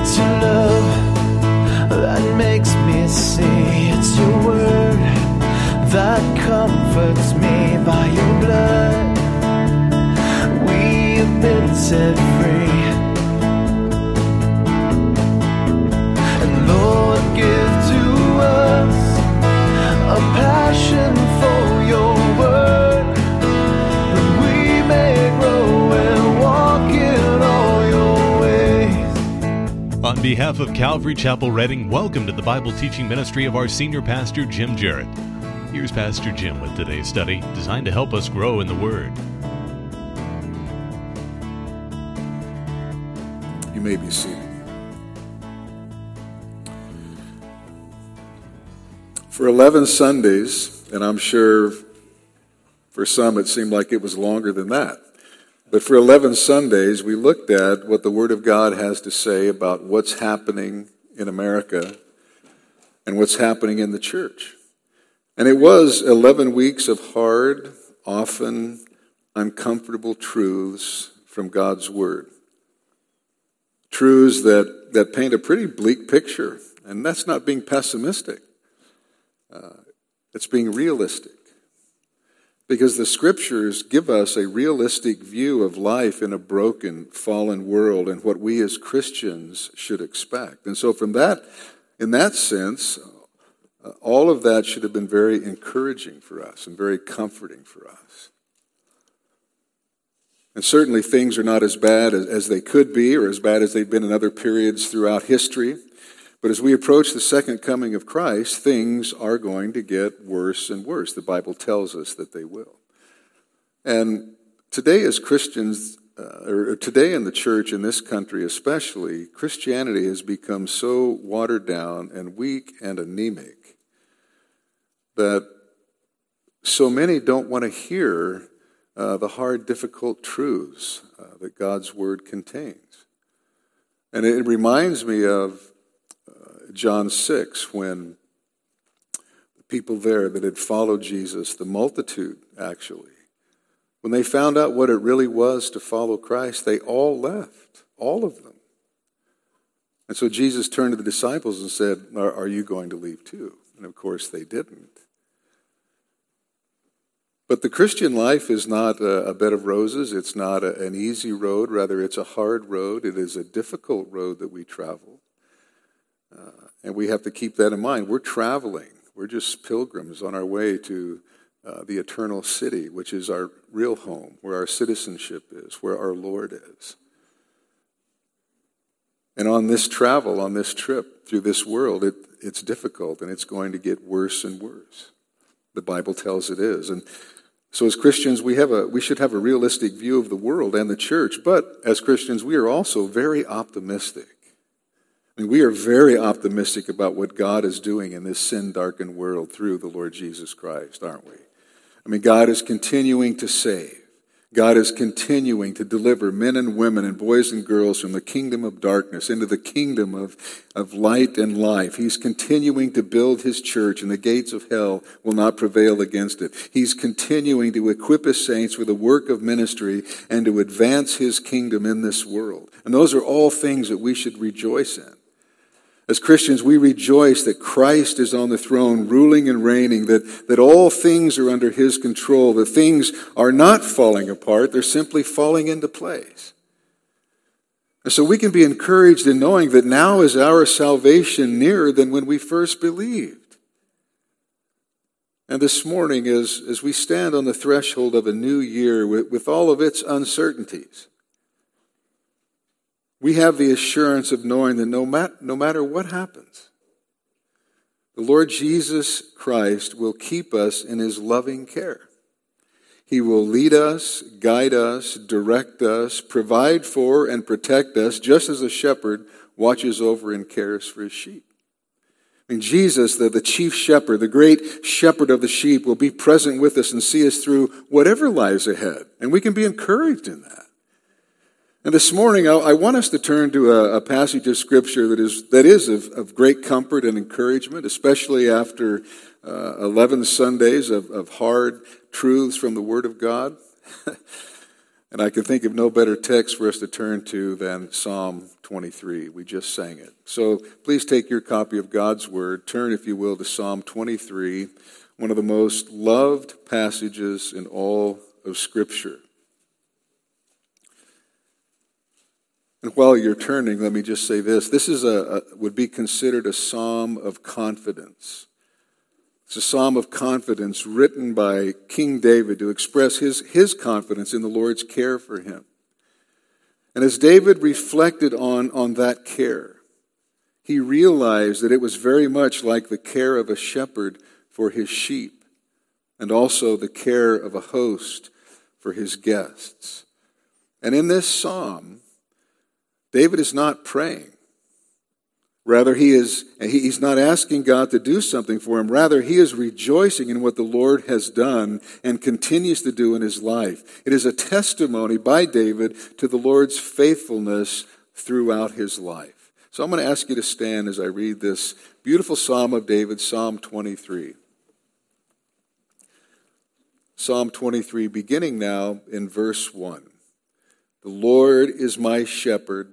Your behalf of Calvary Chapel Reading, welcome to the Bible teaching ministry of our senior pastor, Jim Jarrett. Here's Pastor Jim with today's study, designed to help us grow in the Word. You may be seated. For 11 Sundays, and I'm sure for some it seemed like it was longer than that, but for 11 Sundays, we looked at what the Word of God has to say about what's happening in America and what's happening in the church. And it was 11 weeks of hard, often uncomfortable truths from God's Word. Truths that, that paint a pretty bleak picture. And that's not being pessimistic, uh, it's being realistic. Because the scriptures give us a realistic view of life in a broken, fallen world and what we as Christians should expect. And so, from that, in that sense, uh, all of that should have been very encouraging for us and very comforting for us. And certainly things are not as bad as, as, they could be or as bad as they've been in other periods throughout history. But as we approach the second coming of Christ, things are going to get worse and worse. The Bible tells us that they will. And today, as Christians, uh, or today in the church in this country especially, Christianity has become so watered down and weak and anemic that so many don't want to hear uh, the hard, difficult truths uh, that God's Word contains. And it reminds me of John 6 when the people there that had followed Jesus, the multitude actually, when they found out what it really was to follow Christ, they all left, all of them. And so Jesus turned to the disciples and said, Are, are you going to leave too? And of course they didn't. But the Christian life is not a, bed of roses. It's not a, an easy road. Rather, it's a hard road. It is a difficult road that we travel. Uh, and we have to keep that in mind. We're traveling, we're just pilgrims on our way to uh, the eternal city, which is our real home, where our citizenship is, where our Lord is. And on this travel, on this trip through this world, it, it's difficult and it's going to get worse and worse. The Bible tells it is. And so as Christians, we, have a, we should have a realistic view of the world and the church, but as Christians, we are also very optimistic. We are very optimistic about what God is doing in this sin darkened world through the Lord Jesus Christ, aren't we? I mean, God is continuing to save. God is continuing to deliver men and women and boys and girls from the kingdom of darkness into the kingdom of, of light and life. He's continuing to build his church, and the gates of hell will not prevail against it. He's continuing to equip his saints for the work of ministry and to advance his kingdom in this world. And those are all things that we should rejoice in. As Christians, we rejoice that Christ is on the throne, ruling and reigning, that, that all things are under his control, that things are not falling apart, they're simply falling into place. And so we can be encouraged in knowing that now is our salvation nearer than when we first believed. And this morning, as, as we stand on the threshold of a new year with, with all of its uncertainties, we have the assurance of knowing that no, mat- no matter what happens, the Lord Jesus Christ will keep us in his loving care. He will lead us, guide us, direct us, provide for, and protect us, just as a shepherd watches over and cares for his sheep. I mean, Jesus, the, the chief shepherd, the great shepherd of the sheep, will be present with us and see us through whatever lies ahead. And we can be encouraged in that. And this morning, I, I want us to turn to a, a, passage of Scripture that is, that is of, of great comfort and encouragement, especially after uh, 11 Sundays of, of hard truths from the Word of God. And I can think of no better text for us to turn to than Psalm 23. We just sang it. So please take your copy of God's Word, turn, if you will, to Psalm 23, one of the most loved passages in all of Scripture. And while you're turning, let me just say this. This is a, a would be considered a psalm of confidence. It's a psalm of confidence written by King David to express his, his confidence in the Lord's care for him. And as David reflected on, on that care, he realized that it was very much like the care of a shepherd for his sheep, and also the care of a host for his guests. And in this psalm, David is not praying. Rather, he is, he's not asking God to do something for him. Rather, he is rejoicing in what the Lord has done and continues to do in his life. It is a testimony by David to the Lord's faithfulness throughout his life. So I'm going to ask you to stand as I read this beautiful psalm of David, Psalm 23. Psalm 23, beginning now in verse 1. The Lord is my shepherd,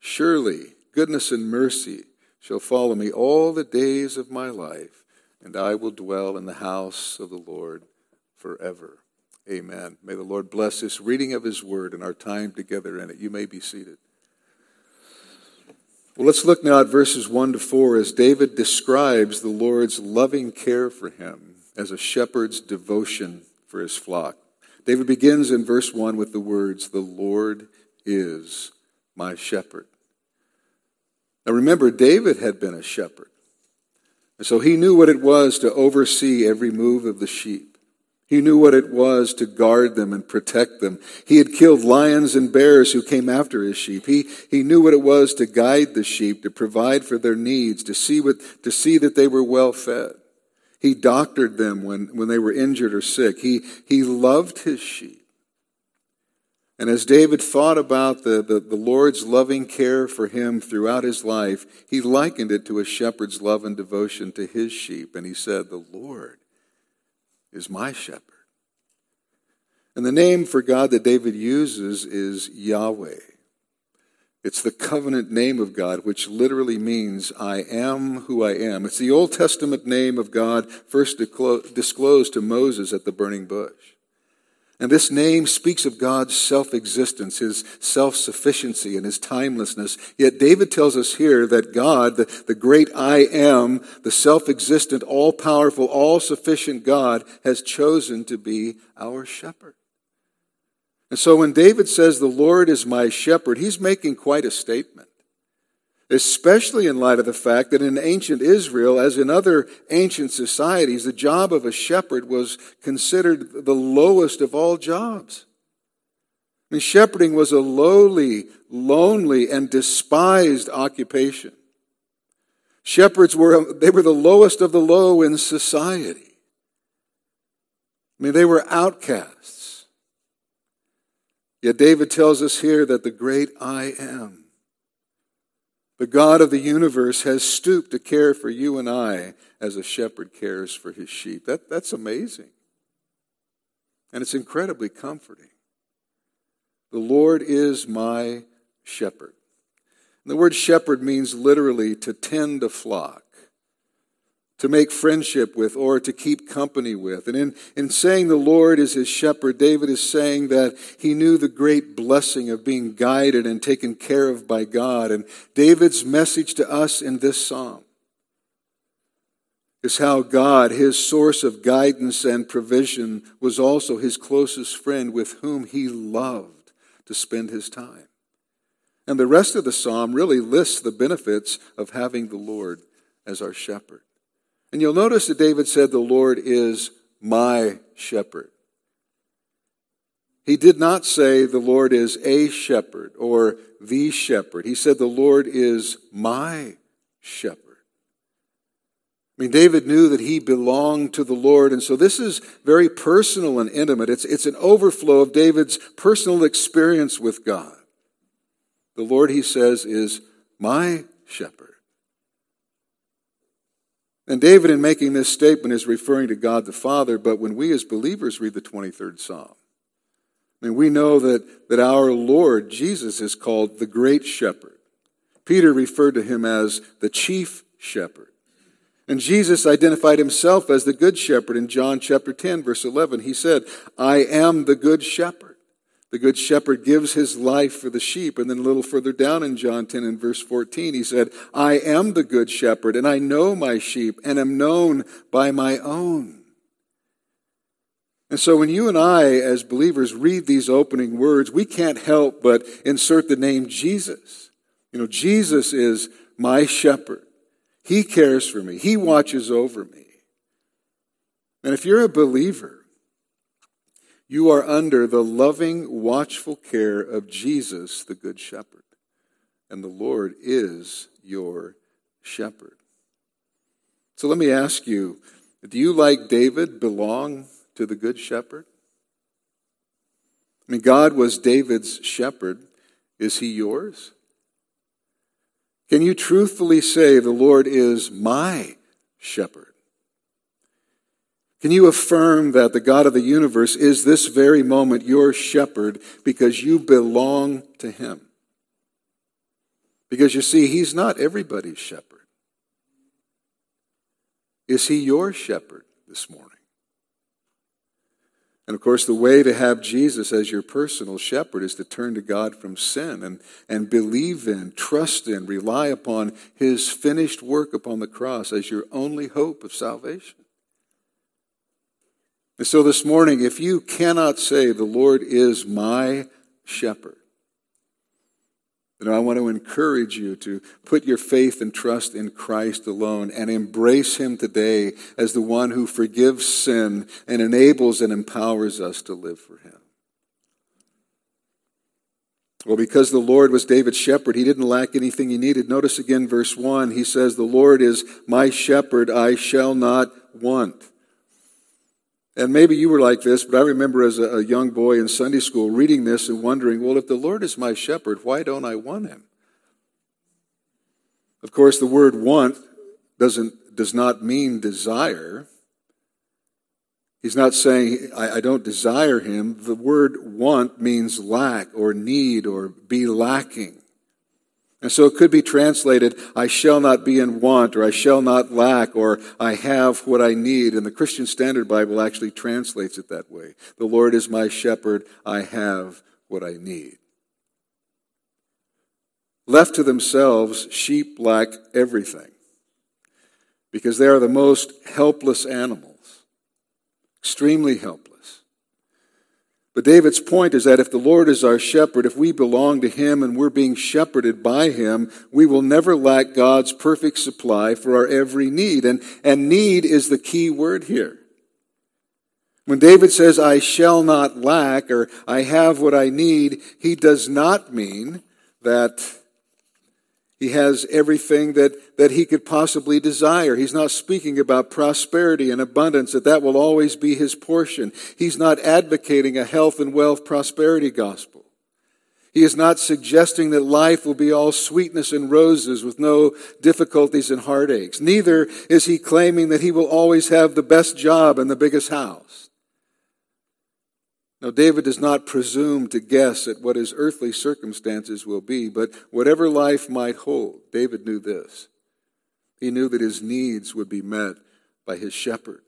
Surely, goodness and mercy shall follow me all the days of my life, and I will dwell in the house of the Lord forever. Amen. May the Lord bless this reading of his word and our time together in it. You may be seated. Well, let's look now at verses 1 to 4 as David describes the Lord's loving care for him as a shepherd's devotion for his flock. David begins in verse 1 with the words, The Lord is my shepherd. Now remember, David had been a shepherd. And so he knew what it was to oversee every move of the sheep. He knew what it was to guard them and protect them. He had killed lions and bears who came after his sheep. He, he knew what it was to guide the sheep, to provide for their needs, to see, what, to see that they were well fed. He doctored them when, when they were injured or sick. He, he loved his sheep. And as David thought about the, the, the, Lord's loving care for him throughout his life, he likened it to a shepherd's love and devotion to his sheep. And he said, The Lord is my shepherd. And the name for God that David uses is Yahweh. It's the covenant name of God, which literally means I am who I am. It's the Old Testament name of God first disclosed to Moses at the burning bush. And this name speaks of God's self existence, his self sufficiency, and his timelessness. Yet David tells us here that God, the, the great I am, the self existent, all powerful, all sufficient God, has chosen to be our shepherd. And so when David says, The Lord is my shepherd, he's making quite a statement especially in light of the fact that in ancient Israel, as in other ancient societies, the job of a shepherd was considered the lowest of all jobs. I mean, shepherding was a lowly, lonely, and despised occupation. Shepherds were, they were the lowest of the low in society. I mean, they were outcasts. Yet David tells us here that the great I am the God of the universe has stooped to care for you and I as a shepherd cares for his sheep. That, that's amazing. And it's incredibly comforting. The Lord is my shepherd. And the word shepherd means literally to tend a flock to make friendship with or to keep company with. And in, in saying the Lord is his shepherd, David is saying that he knew the great blessing of being guided and taken care of by God. And David's message to us in this psalm is how God, his source of guidance and provision, was also his closest friend with whom he loved to spend his time. And the rest of the psalm really lists the benefits of having the Lord as our shepherd. And you'll notice that David said, The Lord is my shepherd. He did not say the Lord is a shepherd or the shepherd. He said the Lord is my shepherd. I mean, David knew that he belonged to the Lord, and so this is very personal and intimate. It's, it's an overflow of David's personal experience with God. The Lord, he says, is my shepherd. And David, in making this statement, is referring to God the Father, but when we as believers read the 23rd Psalm, I mean, we know that, that our Lord Jesus is called the Great Shepherd. Peter referred to him as the chief shepherd. And Jesus identified himself as the good shepherd in John chapter 10, verse 11. He said, I am the good shepherd. The good shepherd gives his life for the sheep. And then a little further down in John 10 and verse 14, he said, I am the good shepherd, and I know my sheep, and am known by my own. And so when you and I, as believers, read these opening words, we can't help but insert the name Jesus. You know, Jesus is my shepherd. He cares for me. He watches over me. And if you're a believer, you are under the loving, watchful care of Jesus, the Good Shepherd. And the Lord is your shepherd. So let me ask you do you, like David, belong to the Good Shepherd? I mean, God was David's shepherd. Is he yours? Can you truthfully say, The Lord is my shepherd? Can you affirm that the God of the universe is this very moment your shepherd because you belong to him? Because you see, he's not everybody's shepherd. Is he your shepherd this morning? And of course, the way to have Jesus as your personal shepherd is to turn to God from sin and, and believe in, trust in, rely upon his finished work upon the cross as your only hope of salvation. And so this morning, if you cannot say, The Lord is my shepherd, then I want to encourage you to put your faith and trust in Christ alone and embrace Him today as the one who forgives sin and enables and empowers us to live for Him. Well, because the Lord was David's shepherd, he didn't lack anything he needed. Notice again verse 1, he says, The Lord is my shepherd, I shall not want. And maybe you were like this, but I remember as a, young boy in Sunday school reading this and wondering, well, if the Lord is my shepherd, why don't I want him? Of course, the word want doesn't, does not mean desire. He's not saying, I, I don't desire him. The word want means lack or need or be lacking. And so it could be translated, I shall not be in want, or I shall not lack, or I have what I need. And the Christian Standard Bible actually translates it that way. The Lord is my shepherd, I have what I need. Left to themselves, sheep lack everything because they are the most helpless animals, extremely helpless. But David's point is that if the Lord is our shepherd, if we belong to him and we're being shepherded by him, we will never lack God's perfect supply for our every need. And, and need is the key word here. When David says, I shall not lack, or I have what I need, he does not mean that he has everything that, that he could possibly desire. He's not speaking about prosperity and abundance, that that will always be his portion. He's not advocating a health and wealth prosperity gospel. He is not suggesting that life will be all sweetness and roses with no difficulties and heartaches. Neither is he claiming that he will always have the best job and the biggest house. Now, David does not presume to guess at what his earthly circumstances will be, but whatever life might hold, David knew this. He knew that his needs would be met by his shepherd.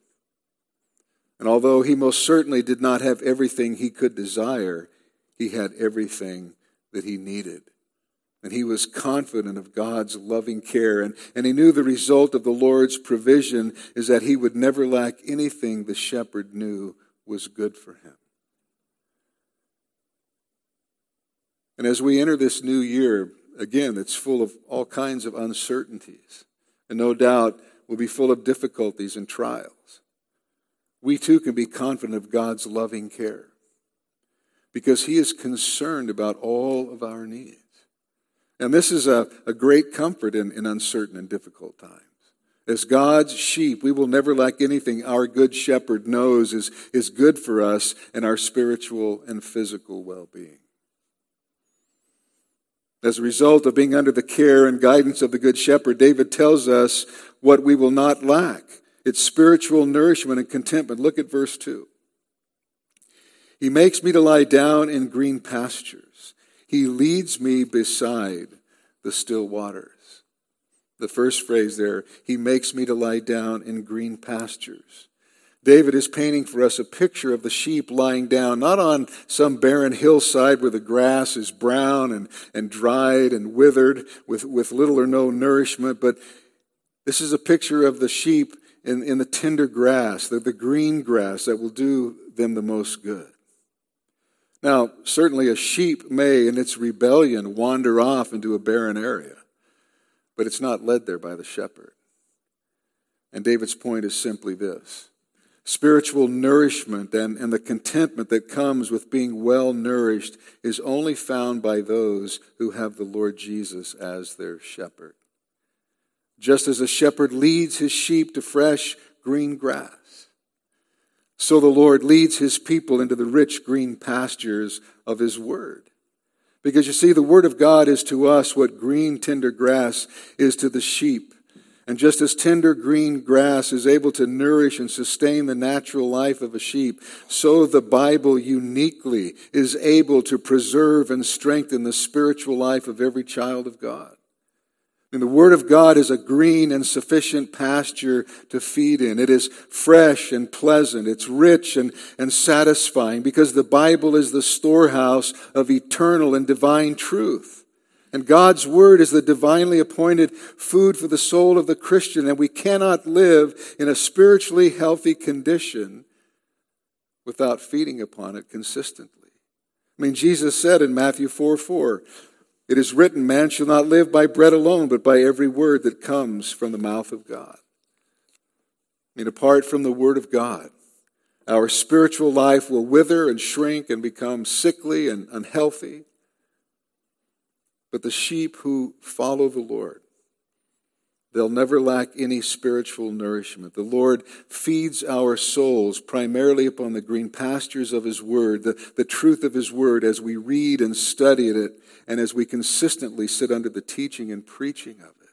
And although he most certainly did not have everything he could desire, he had everything that he needed. And he was confident of God's loving care. And, and he knew the result of the Lord's provision is that he would never lack anything the shepherd knew was good for him. And as we enter this new year, again, it's full of all kinds of uncertainties, and no doubt will be full of difficulties and trials. We too can be confident of God's loving care. because he is concerned about all of our needs. And this is a, a great comfort in, in uncertain and difficult times. As God's sheep, we will never lack anything our good shepherd knows is, is good for us and our spiritual and physical well being. As a result of being under the care and guidance of the Good Shepherd, David tells us what we will not lack. It's spiritual nourishment and contentment. Look at verse 2. He makes me to lie down in green pastures. He leads me beside the still waters. The first phrase there, he makes me to lie down in green pastures. David is painting for us a picture of the sheep lying down, not on some barren hillside where the grass is brown and, and dried and withered with, with little or no nourishment, but this is a picture of the sheep in, in the tender grass, the, the green grass that will do them the most good. Now, certainly a sheep may, in its rebellion, wander off into a barren area, but it's not led there by the shepherd. And David's point is simply this spiritual nourishment and, and the contentment that comes with being well nourished is only found by those who have the Lord Jesus as their shepherd. Just as a shepherd leads his sheep to fresh green grass, so the Lord leads his people into the rich green pastures of his word. Because you see, the word of God is to us what green, tender grass is to the sheep. And just as tender green grass is able to nourish and sustain the natural life of a sheep, so the Bible uniquely is able to preserve and strengthen the spiritual life of every child of God. And the Word of God is a green and sufficient pasture to feed in. It is fresh and pleasant. It's rich and, and satisfying because the Bible is the storehouse of eternal and divine truth. And God's Word is the divinely appointed food for the soul of the Christian, and we cannot live in a spiritually healthy condition without feeding upon it consistently. I mean, Jesus said in Matthew 4 4, it is written, Man shall not live by bread alone, but by every word that comes from the mouth of God. I mean, apart from the Word of God, our spiritual life will wither and shrink and become sickly and unhealthy. But the sheep who follow the Lord They'll never lack any spiritual nourishment. The Lord feeds our souls primarily upon the green pastures of His Word, the, the truth of His Word as we read and study it, and as we consistently sit under the teaching and preaching of it.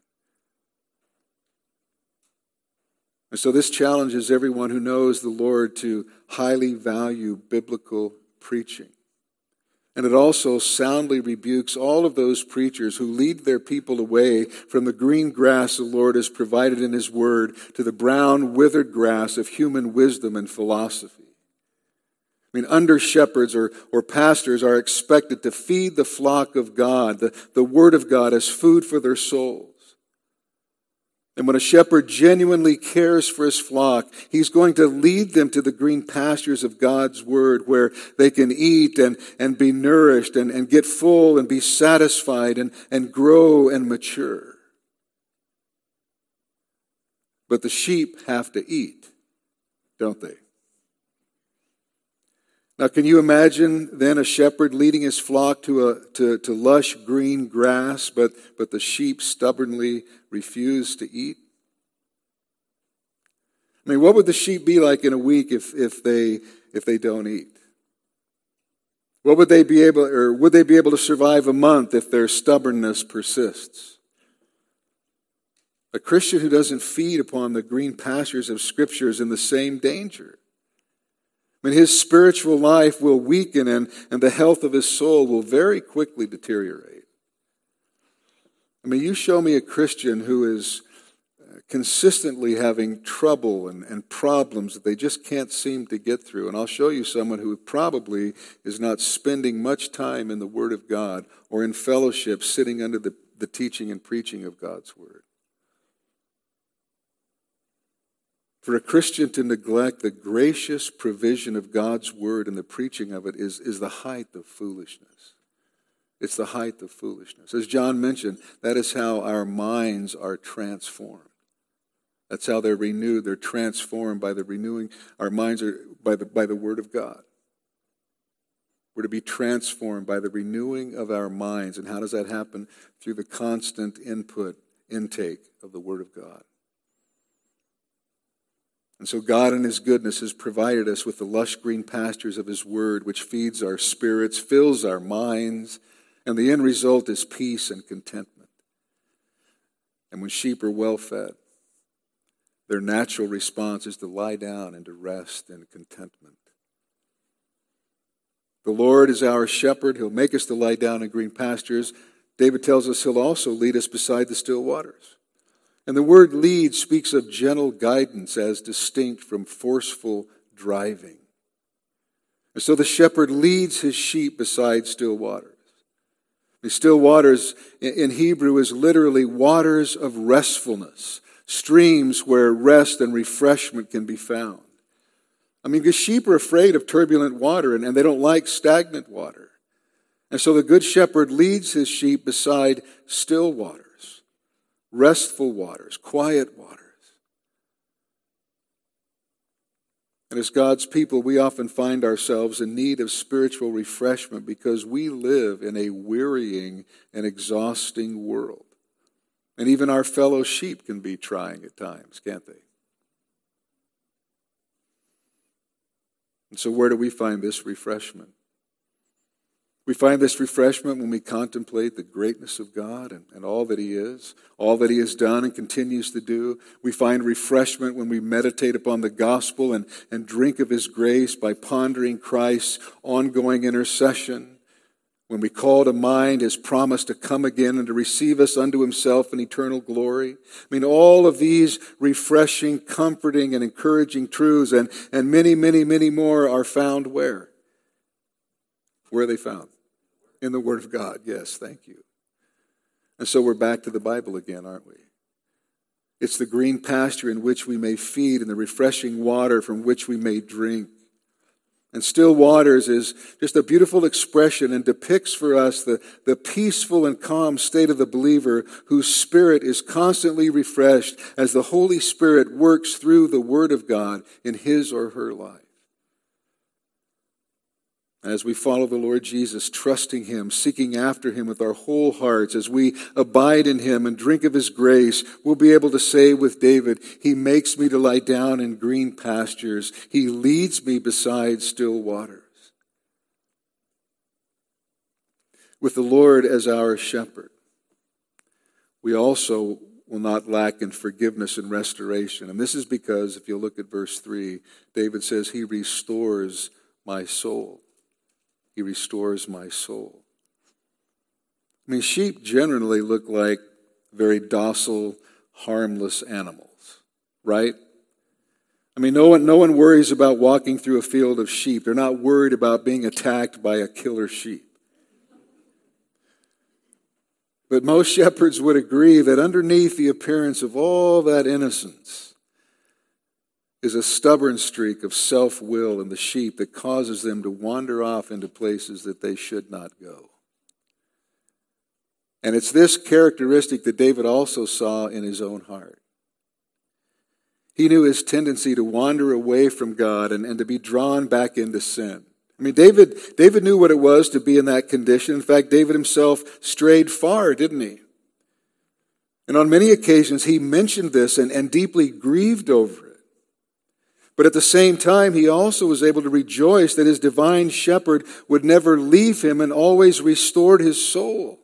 And so this challenges everyone who knows the Lord to highly value biblical preaching. And it also soundly rebukes all of those preachers who lead their people away from the green grass the Lord has provided in His Word to the brown, withered grass of human wisdom and philosophy. I mean, under shepherds or, or pastors are expected to feed the flock of God, the, the Word of God, as food for their souls. And when a shepherd genuinely cares for his flock, he's going to lead them to the green pastures of God's word where they can eat and, and be nourished and, and get full and be satisfied and, and grow and mature. But the sheep have to eat, don't they? Now, can you imagine then a shepherd leading his flock to, a, to, to lush green grass, but, but the sheep stubbornly refuse to eat? I mean, what would the sheep be like in a week if, if, they, if they don't eat? What would they be able, or would they be able to survive a month if their stubbornness persists? A Christian who doesn't feed upon the green pastures of Scripture is in the same danger. I mean, his spiritual life will weaken and, and the health of his soul will very quickly deteriorate. I mean, you show me a Christian who is uh, consistently having trouble and, and problems that they just can't seem to get through. And I'll show you someone who probably is not spending much time in the Word of God or in fellowship sitting under the, the teaching and preaching of God's Word. For a Christian to neglect the gracious provision of God's word and the preaching of it is, is the height of foolishness. It's the height of foolishness. As John mentioned, that is how our minds are transformed. That's how they're renewed. They're transformed by the renewing. Our minds are by the, by the word of God. We're to be transformed by the renewing of our minds. And how does that happen? Through the constant input, intake of the Word of God. And so, God, in His goodness, has provided us with the lush green pastures of His Word, which feeds our spirits, fills our minds, and the end result is peace and contentment. And when sheep are well fed, their natural response is to lie down and to rest in contentment. The Lord is our shepherd. He'll make us to lie down in green pastures. David tells us he'll also lead us beside the still waters. And the word lead speaks of gentle guidance as distinct from forceful driving. And so the shepherd leads his sheep beside still waters. The still waters in Hebrew is literally waters of restfulness, streams where rest and refreshment can be found. I mean, because sheep are afraid of turbulent water and, and they don't like stagnant water. And so the good shepherd leads his sheep beside still waters, restful waters, quiet waters. And as God's people, we often find ourselves in need of spiritual refreshment because we live in a wearying and exhausting world. And even our fellow sheep can be trying at times, can't they? And so, where do we find this refreshment? We find this refreshment when we contemplate the greatness of God and, and, all that He is, all that He has done and continues to do. We find refreshment when we meditate upon the gospel and, and drink of His grace by pondering Christ's ongoing intercession when we call to mind his promise to come again and to receive us unto himself in eternal glory. I mean, all of these refreshing, comforting, and encouraging truths, and, and many, many, many more are found where? Where are they found? In the Word of God. Yes, thank you. And so we're back to the Bible again, aren't we? It's the green pasture in which we may feed and the refreshing water from which we may drink. And still waters is just a beautiful expression and depicts for us the, the peaceful and calm state of the believer whose spirit is constantly refreshed as the Holy Spirit works through the Word of God in his or her life. As we follow the Lord Jesus, trusting Him, seeking after Him with our whole hearts, as we abide in Him and drink of His grace, we'll be able to say with David, He makes me to lie down in green pastures. He leads me beside still waters. With the Lord as our shepherd, we also will not lack in forgiveness and restoration. And this is because, if you look at verse 3, David says, He restores my soul. He restores my soul. I mean, sheep generally look like very docile, harmless animals, right? I mean, no one, no one worries about walking through a field of sheep. They're not worried about being attacked by a killer sheep. But most shepherds would agree that underneath the appearance of all that innocence, is a stubborn streak of self will in the sheep that causes them to wander off into places that they should not go. And it's this characteristic that David also saw in his own heart. He knew his tendency to wander away from God and, and to be drawn back into sin. I mean, David, David knew what it was to be in that condition. In fact, David himself strayed far, didn't he? And on many occasions, he mentioned this and, and deeply grieved over it. But at the same time, he also was able to rejoice that his divine shepherd would never leave him and always restored his soul.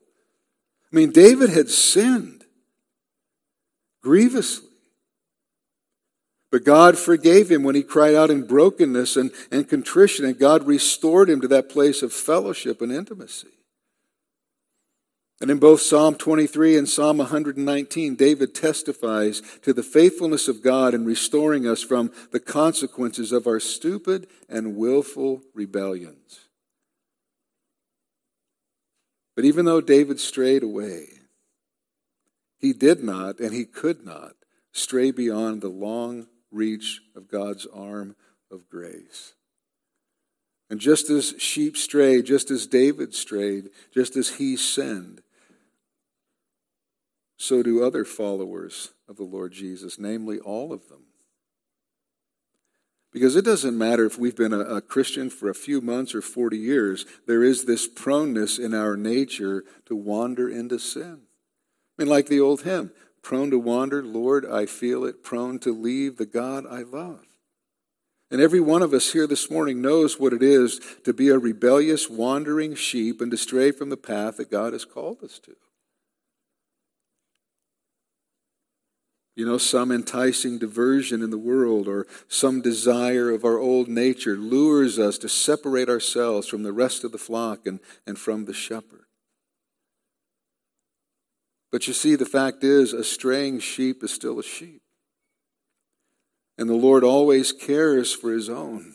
I mean, David had sinned grievously. But God forgave him when he cried out in brokenness and, and contrition, and God restored him to that place of fellowship and intimacy. And in both Psalm 23 and Psalm 119, David testifies to the faithfulness of God in restoring us from the consequences of our stupid and willful rebellions. But even though David strayed away, he did not and he could not stray beyond the long reach of God's arm of grace. And just as sheep strayed, just as David strayed, just as he sinned, so do other followers of the Lord Jesus, namely all of them. Because it doesn't matter if we've been a, a, Christian for a few months or 40 years, there is this proneness in our nature to wander into sin. I mean, like the old hymn prone to wander, Lord, I feel it, prone to leave the God I love. And every one of us here this morning knows what it is to be a rebellious, wandering sheep and to stray from the path that God has called us to. You know, some enticing diversion in the world or some desire of our old nature lures us to separate ourselves from the rest of the flock and, and from the shepherd. But you see, the fact is, a straying sheep is still a sheep. And the Lord always cares for his own.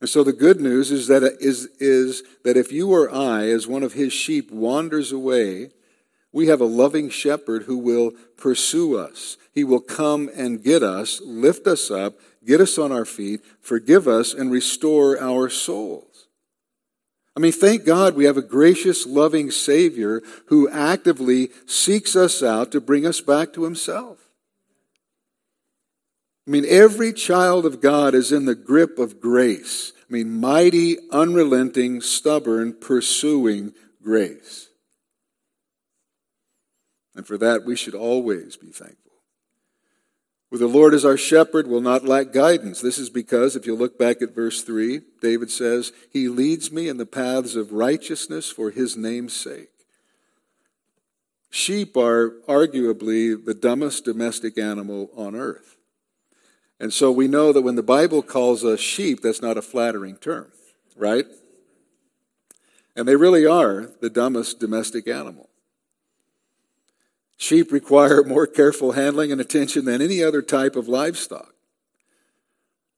And so the good news is that, is, is that if you or I, as one of his sheep, wanders away, we have a loving shepherd who will pursue us. He will come and get us, lift us up, get us on our feet, forgive us, and restore our souls. I mean, thank God we have a gracious, loving Savior who actively seeks us out to bring us back to Himself. I mean, every child of God is in the grip of grace. I mean, mighty, unrelenting, stubborn, pursuing grace. And for that, we should always be thankful. With the Lord as our shepherd, will not lack guidance. This is because, if you look back at verse 3, David says, He leads me in the paths of righteousness for His name's sake. Sheep are arguably the dumbest domestic animal on earth. And so we know that when the Bible calls us sheep, that's not a flattering term, right? And they really are the dumbest domestic animal. Sheep require more careful handling and attention than any other type of livestock.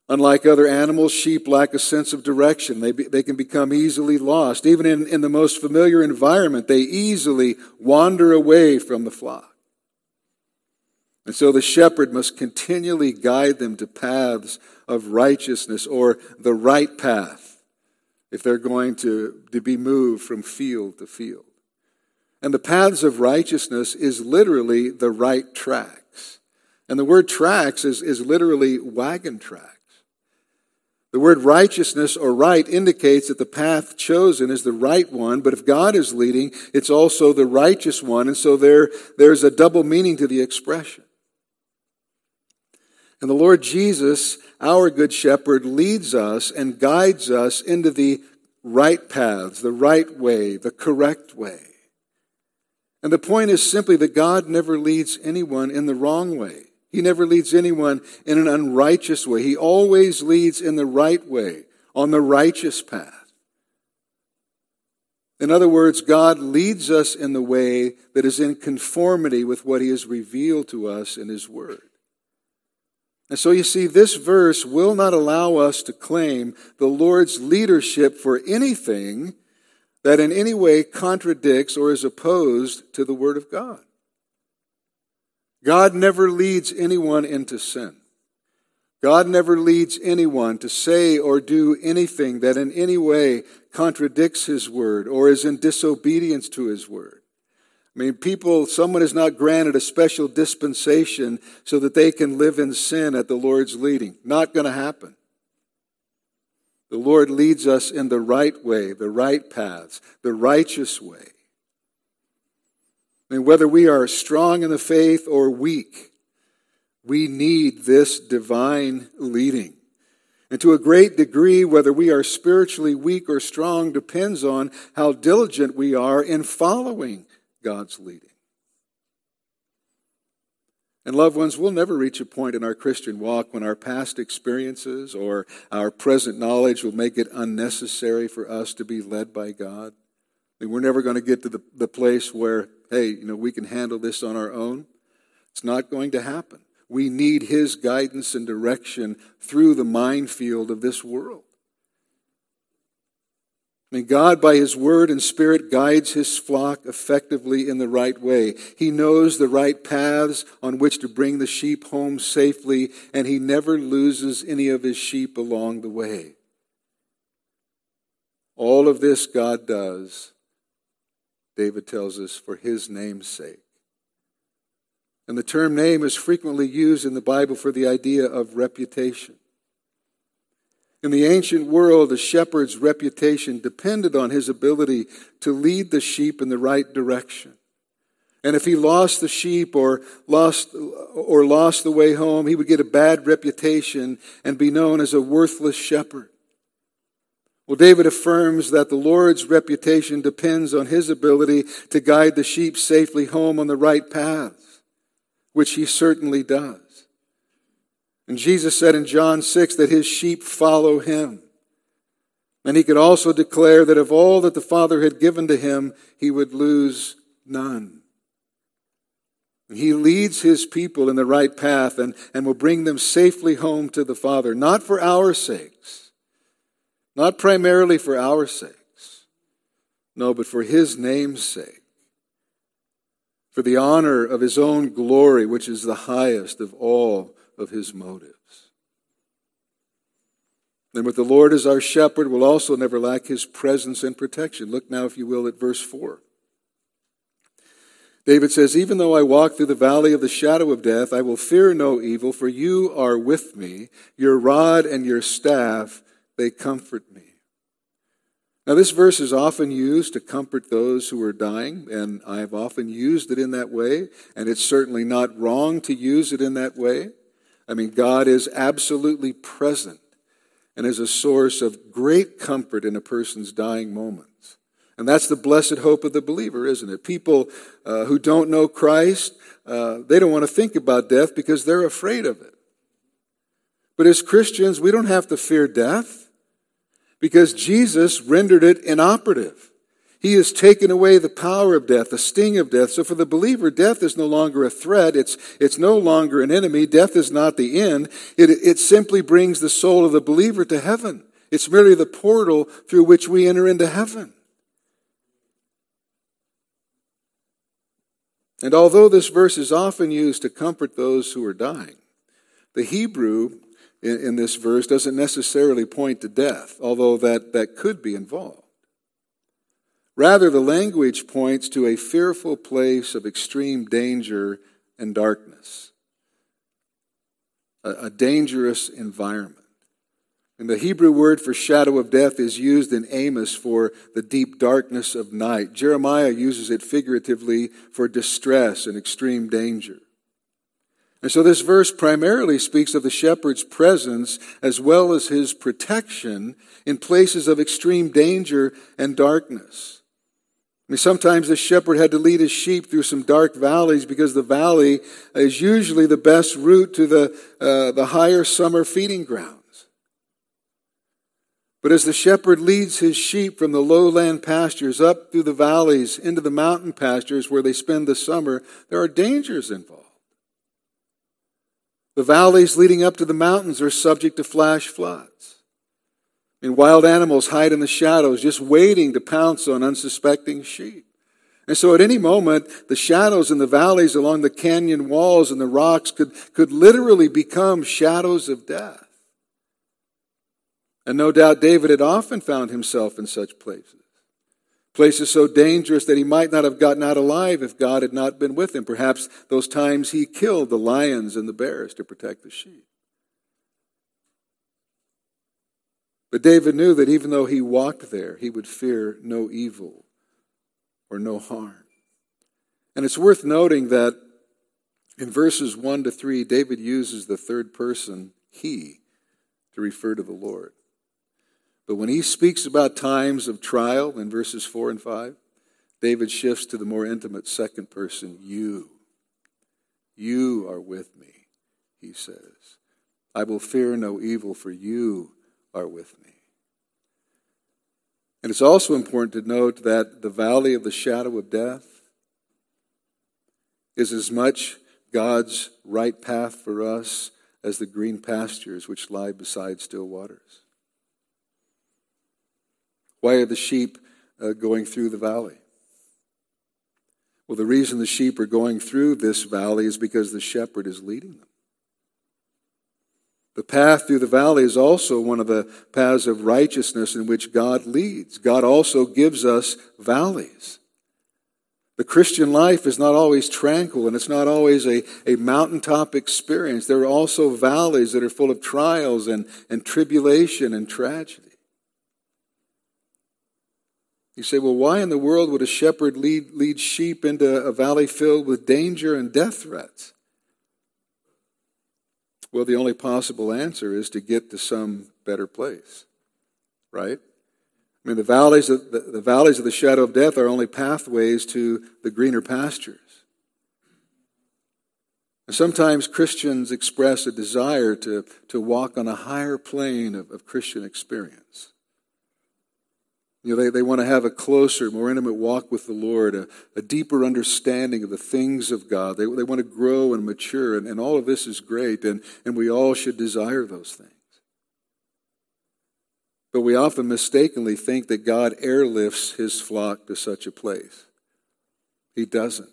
Unlike other animals, sheep lack a sense of direction. They, be, they can become easily lost. Even in, in the most familiar environment, they easily wander away from the flock. And so the shepherd must continually guide them to paths of righteousness or the right path if they're going to, to be moved from field to field. And the paths of righteousness is literally the right tracks. And the word tracks is, is literally wagon tracks. The word righteousness or right indicates that the path chosen is the right one, but if God is leading, it's also the righteous one. And so there, there's a double meaning to the expression. And the Lord Jesus, our good shepherd, leads us and guides us into the right paths, the right way, the correct way. And the point is simply that God never leads anyone in the wrong way. He never leads anyone in an unrighteous way. He always leads in the right way, on the righteous path. In other words, God leads us in the way that is in conformity with what He has revealed to us in His Word. And so you see, this verse will not allow us to claim the Lord's leadership for anything that in any way contradicts or is opposed to the Word of God. God never leads anyone into sin. God never leads anyone to say or do anything that in any way contradicts His Word or is in disobedience to His Word. I mean, people, someone is not granted a special dispensation so that they can live in sin at the Lord's leading. Not going to happen. The Lord leads us in the right way, the right paths, the righteous way. And whether we are strong in the faith or weak, we need this divine leading. And to a great degree, whether we are spiritually weak or strong depends on how diligent we are in following God's leading. And loved ones, we'll never reach a point in our Christian walk when our past experiences or our present knowledge will make it unnecessary for us to be led by God. I mean, we're never going to get to the, the place where, hey, you know, we can handle this on our own. It's not going to happen. We need His guidance and direction through the minefield of this world. And God, by His Word and Spirit, guides His flock effectively in the right way. He knows the right paths on which to bring the sheep home safely, and He never loses any of His sheep along the way. All of this God does, David tells us, for His name's sake. And the term name is frequently used in the Bible for the idea of reputation. In the ancient world, a shepherd's reputation depended on his ability to lead the sheep in the right direction. And if he lost the sheep or lost, or lost the way home, he would get a bad reputation and be known as a worthless shepherd. Well, David affirms that the Lord's reputation depends on his ability to guide the sheep safely home on the right paths, which he certainly does. And Jesus said in John 6 that his sheep follow him. And he could also declare that of all that the Father had given to him, he would lose none. He leads his people in the right path and, and will bring them safely home to the Father, not for our sakes, not primarily for our sakes, no, but for his name's sake, for the honor of his own glory, which is the highest of all of his motives. And with the Lord as our shepherd, we'll also never lack his presence and protection. Look now, if you will, at verse 4. David says, Even though I walk through the valley of the shadow of death, I will fear no evil, for you are with me. Your rod and your staff, they comfort me. Now, this verse is often used to comfort those who are dying, and I've often used it in that way, and it's certainly not wrong to use it in that way. I mean, God is absolutely present and is a source of great comfort in a person's dying moments. And that's the blessed hope of the believer, isn't it? People uh, who don't know Christ, uh, they don't want to think about death because they're afraid of it. But as Christians, we don't have to fear death because Jesus rendered it inoperative. He has taken away the power of death, the sting of death. So for the believer, death is no longer a threat. It's, it's no longer an enemy. Death is not the end. It, it simply brings the soul of the believer to heaven. It's merely the portal through which we enter into heaven. And although this verse is often used to comfort those who are dying, the Hebrew in, in this verse doesn't necessarily point to death, although that, that could be involved. Rather, the language points to a fearful place of extreme danger and darkness, a, a dangerous environment. And the Hebrew word for shadow of death is used in Amos for the deep darkness of night. Jeremiah uses it figuratively for distress and extreme danger. And so this verse primarily speaks of the shepherd's presence as well as his protection in places of extreme danger and darkness. I mean, sometimes the shepherd had to lead his sheep through some dark valleys because the valley is usually the best route to the, uh, the higher summer feeding grounds. But as the shepherd leads his sheep from the lowland pastures up through the valleys into the mountain pastures where they spend the summer, there are dangers involved. The valleys leading up to the mountains are subject to flash floods. And wild animals hide in the shadows, just waiting to pounce on unsuspecting sheep. And so at any moment, the shadows in the valleys along the canyon walls and the rocks could, could literally become shadows of death. And no doubt David had often found himself in such places. Places so dangerous that he might not have gotten out alive if God had not been with him. Perhaps those times he killed the lions and the bears to protect the sheep. But David knew that even though he walked there, he would fear no evil or no harm. And it's worth noting that in verses 1 to 3, David uses the third person, he, to refer to the Lord. But when he speaks about times of trial in verses 4 and 5, David shifts to the more intimate second person, you. You are with me, he says. I will fear no evil, for you are with me. And it's also important to note that the valley of the shadow of death is as much God's right path for us as the green pastures which lie beside still waters. Why are the sheep uh, going through the valley? Well, the reason the sheep are going through this valley is because the shepherd is leading them. The path through the valley is also one of the paths of righteousness in which God leads. God also gives us valleys. The Christian life is not always tranquil and it's not always a, a mountaintop experience. There are also valleys that are full of trials and, and tribulation and tragedy. You say, well, why in the world would a shepherd lead, lead sheep into a valley filled with danger and death threats? Well, the only possible answer is to get to some better place, right? I mean, the valleys, of, the, the valleys of the shadow of death are only pathways to the greener pastures. And sometimes Christians express a desire to, to walk on a higher plane of, of Christian experience. You know, they, they want to have a closer, more intimate walk with the Lord, a, a deeper understanding of the things of God. They, they want to grow and mature, and, and all of this is great, and, and we all should desire those things. But we often mistakenly think that God airlifts his flock to such a place. He doesn't.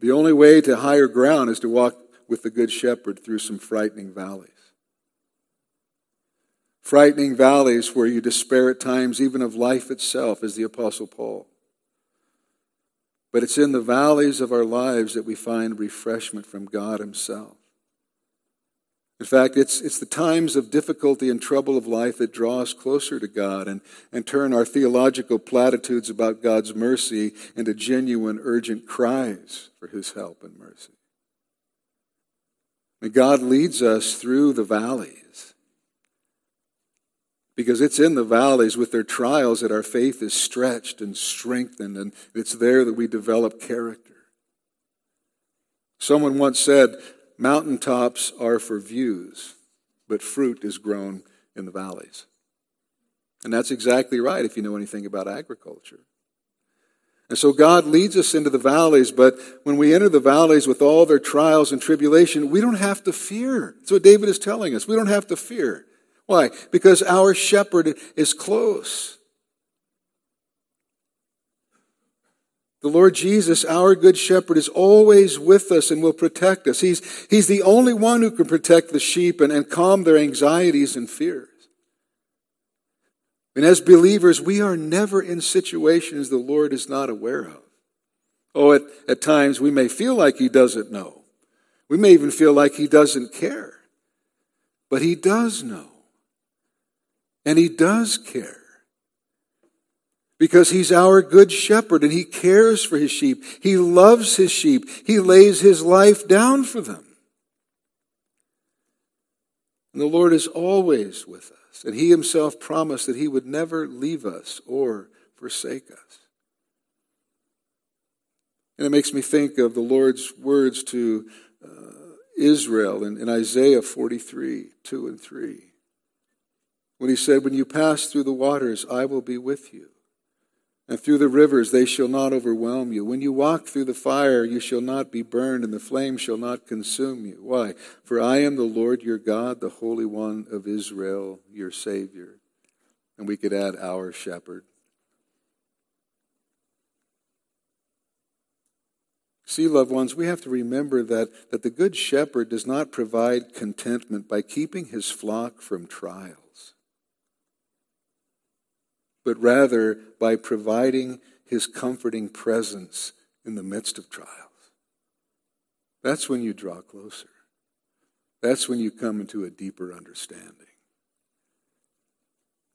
The only way to higher ground is to walk with the Good Shepherd through some frightening valleys. Frightening valleys where you despair at times even of life itself, as the Apostle Paul. But it's in the valleys of our lives that we find refreshment from God Himself. In fact, it's, it's the times of difficulty and trouble of life that draw us closer to God and, and turn our theological platitudes about God's mercy into genuine, urgent cries for His help and mercy. And God leads us through the valleys because it's in the valleys with their trials that our faith is stretched and strengthened, and it's there that we develop character. Someone once said, Mountaintops are for views, but fruit is grown in the valleys. And that's exactly right if you know anything about agriculture. And so God leads us into the valleys, but when we enter the valleys with all their trials and tribulation, we don't have to fear. That's what David is telling us. We don't have to fear. Why? Because our shepherd is close. The Lord Jesus, our good shepherd, is always with us and will protect us. He's, he's the only one who can protect the sheep and, and calm their anxieties and fears. And as believers, we are never in situations the Lord is not aware of. Oh, at, at times we may feel like He doesn't know. We may even feel like He doesn't care. But He does know. And He does care because he's our good shepherd and he cares for his sheep. He loves his sheep. He lays his life down for them. And the Lord is always with us. And he himself promised that he would never leave us or forsake us. And it makes me think of the Lord's words to uh, Israel in, in Isaiah 43 2 and 3. When he said, When you pass through the waters, I will be with you. And through the rivers they shall not overwhelm you. When you walk through the fire, you shall not be burned, and the flame shall not consume you. Why? For I am the Lord your God, the Holy One of Israel, your Savior. And we could add our shepherd. See, loved ones, we have to remember that, that the Good Shepherd does not provide contentment by keeping his flock from trials but rather by providing his comforting presence in the midst of trials. That's when you draw closer. That's when you come into a deeper understanding.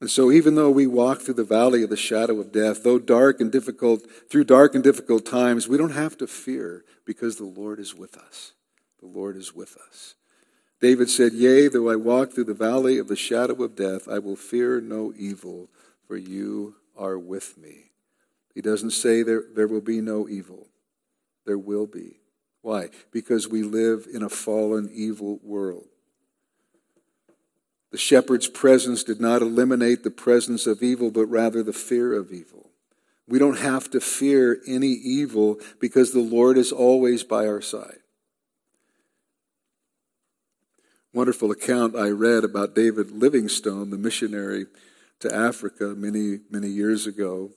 And so, even though we walk through the valley of the shadow of death, though dark and difficult, through dark and difficult times, we don't have to fear because the Lord is with us. The Lord is with us. David said, Yea, though I walk through the valley of the shadow of death, I will fear no evil, for you are with me. He doesn't say there, there will be no evil. There will be. Why? Because we live in a fallen, evil world. The shepherd's presence did not eliminate the presence of evil, but rather the fear of evil. We don't have to fear any evil because the Lord is always by our side. Wonderful account I read about David Livingstone, the missionary to Africa many, many years ago.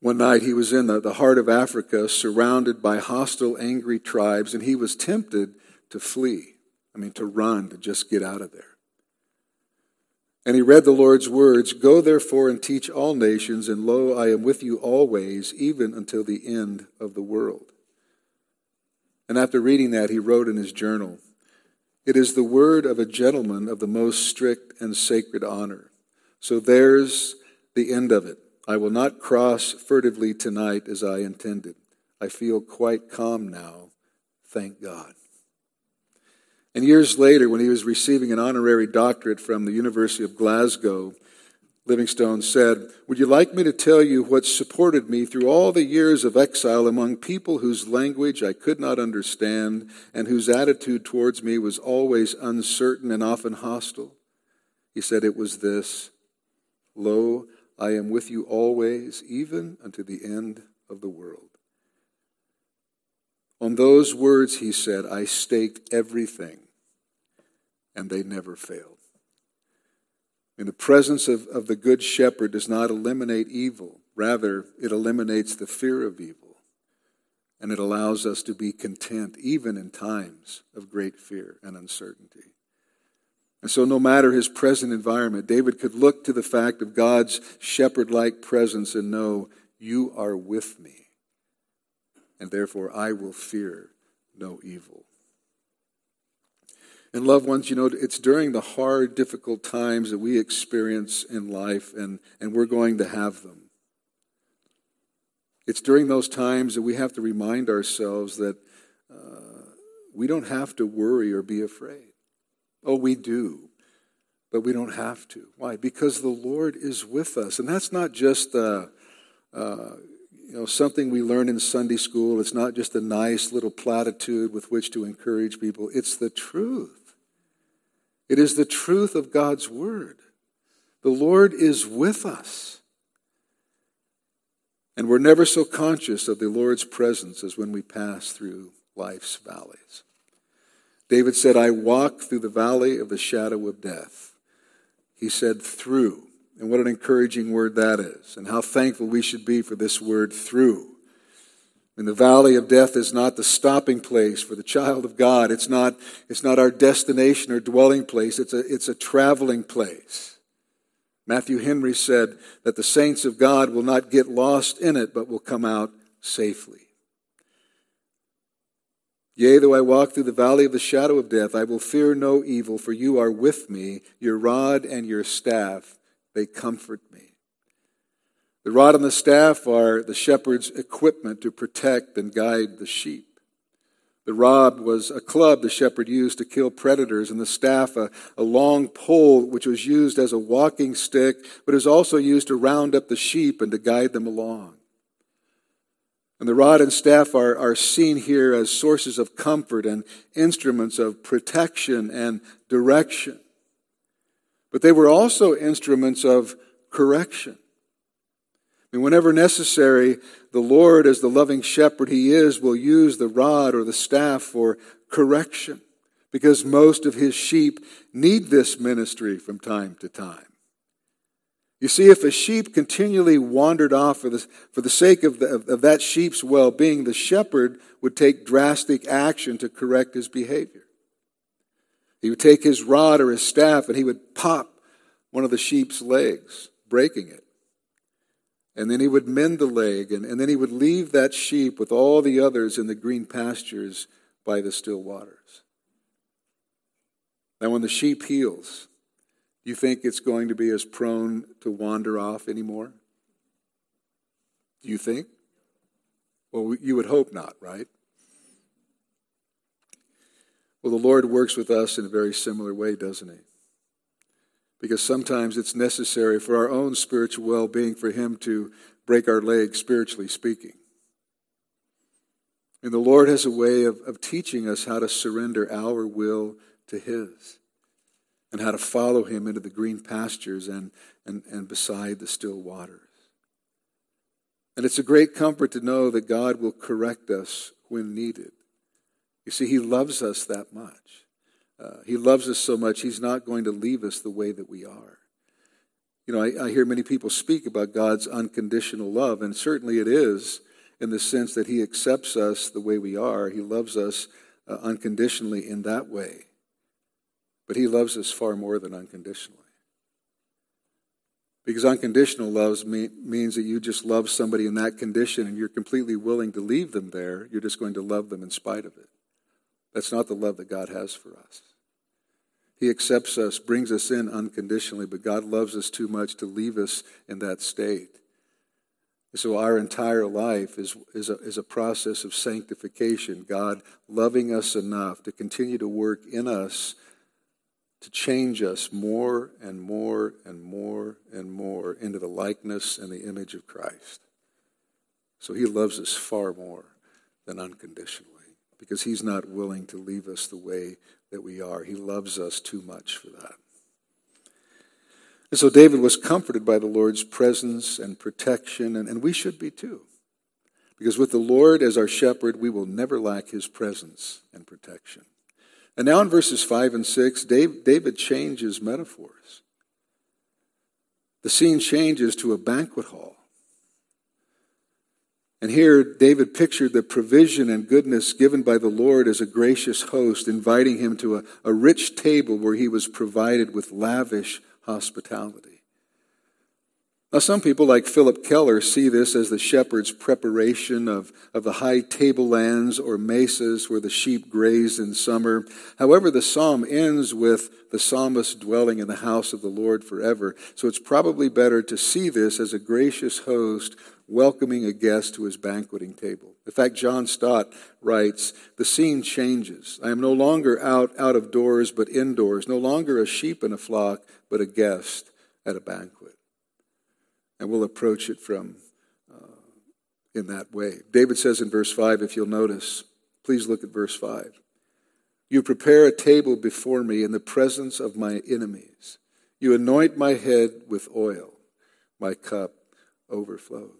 One night he was in the, the heart of Africa, surrounded by hostile, angry tribes, and he was tempted to flee. I mean, to run, to just get out of there. And he read the Lord's words Go therefore and teach all nations, and lo, I am with you always, even until the end of the world. And after reading that, he wrote in his journal It is the word of a gentleman of the most strict and sacred honor. So there's the end of it. I will not cross furtively tonight as I intended. I feel quite calm now, thank God. And years later, when he was receiving an honorary doctorate from the University of Glasgow, Livingstone said, Would you like me to tell you what supported me through all the years of exile among people whose language I could not understand and whose attitude towards me was always uncertain and often hostile? He said, It was this Lo, I am with you always, even unto the end of the world. On those words, he said, I staked everything, and they never failed. And the presence of, of the Good Shepherd does not eliminate evil, rather, it eliminates the fear of evil. And it allows us to be content even in times of great fear and uncertainty. And so, no matter his present environment, David could look to the fact of God's shepherd like presence and know, You are with me and therefore I will fear no evil. And loved ones, you know, it's during the hard, difficult times that we experience in life, and, and we're going to have them. It's during those times that we have to remind ourselves that uh, we don't have to worry or be afraid. Oh, we do, but we don't have to. Why? Because the Lord is with us. And that's not just uh, uh, you know, something we learn in Sunday school. It's not just a nice little platitude with which to encourage people, it's the truth. It is the truth of God's Word. The Lord is with us. And we're never so conscious of the Lord's presence as when we pass through life's valleys. David said, I walk through the valley of the shadow of death. He said, through. And what an encouraging word that is, and how thankful we should be for this word through. And the valley of death is not the stopping place for the child of God. It's not, it's not our destination or dwelling place. It's a, it's a traveling place. Matthew Henry said that the saints of God will not get lost in it, but will come out safely. Yea, though I walk through the valley of the shadow of death, I will fear no evil, for you are with me. Your rod and your staff, they comfort me. The rod and the staff are the shepherd's equipment to protect and guide the sheep. The rod was a club the shepherd used to kill predators, and the staff a, a long pole which was used as a walking stick, but is also used to round up the sheep and to guide them along. And the rod and staff are, are seen here as sources of comfort and instruments of protection and direction. But they were also instruments of correction. And whenever necessary, the Lord, as the loving shepherd he is, will use the rod or the staff for correction because most of his sheep need this ministry from time to time. You see, if a sheep continually wandered off for the, for the sake of, the, of, that sheep's well being, the shepherd would take drastic action to correct his behavior. He would take his rod or his staff and he would pop one of the sheep's legs, breaking it. And then he would mend the leg, and, and then he would leave that sheep with all the others in the green pastures by the still waters. Now, when the sheep heals, do you think it's going to be as prone to wander off anymore? Do you think? Well, you would hope not, right? Well, the Lord works with us in a very similar way, doesn't He? Because sometimes it's necessary for our own spiritual well being for Him to break our legs, spiritually speaking. And the Lord has a way of, of teaching us how to surrender our will to His and how to follow Him into the green pastures and, and, and beside the still waters. And it's a great comfort to know that God will correct us when needed. You see, He loves us that much. Uh, he loves us so much, He's not going to leave us the way that we are. You know, I, I hear many people speak about God's unconditional love, and certainly it is in the sense that He accepts us the way we are. He loves us uh, unconditionally in that way. But He loves us far more than unconditionally. Because unconditional love means that you just love somebody in that condition and you're completely willing to leave them there. You're just going to love them in spite of it. That's not the love that God has for us. He accepts us, brings us in unconditionally, but God loves us too much to leave us in that state. So our entire life is, is, a, is a process of sanctification, God loving us enough to continue to work in us to change us more and more and more and more into the likeness and the image of Christ. So he loves us far more than unconditionally because he's not willing to leave us the way that we are. He loves us too much for that. And so David was comforted by the Lord's presence and protection, and, and we should be too. Because with the Lord as our shepherd, we will never lack his presence and protection. And now in verses 5 and 6, David changes metaphors. The scene changes to a banquet hall. And here, David pictured the provision and goodness given by the Lord as a gracious host, inviting him to a, a rich table where he was provided with lavish hospitality. Now, some people, like Philip Keller, see this as the shepherd's preparation of, of the high tablelands or mesas where the sheep graze in summer. However, the psalm ends with the psalmist dwelling in the house of the Lord forever. So it's probably better to see this as a gracious host welcoming a guest to his banqueting table. In fact, John Stott writes, The scene changes. I am no longer out, out of doors, but indoors, no longer a sheep in a flock, but a guest at a banquet. And we'll approach it from uh, in that way. David says in verse 5, if you'll notice, please look at verse 5. You prepare a table before me in the presence of my enemies. You anoint my head with oil. My cup overflows.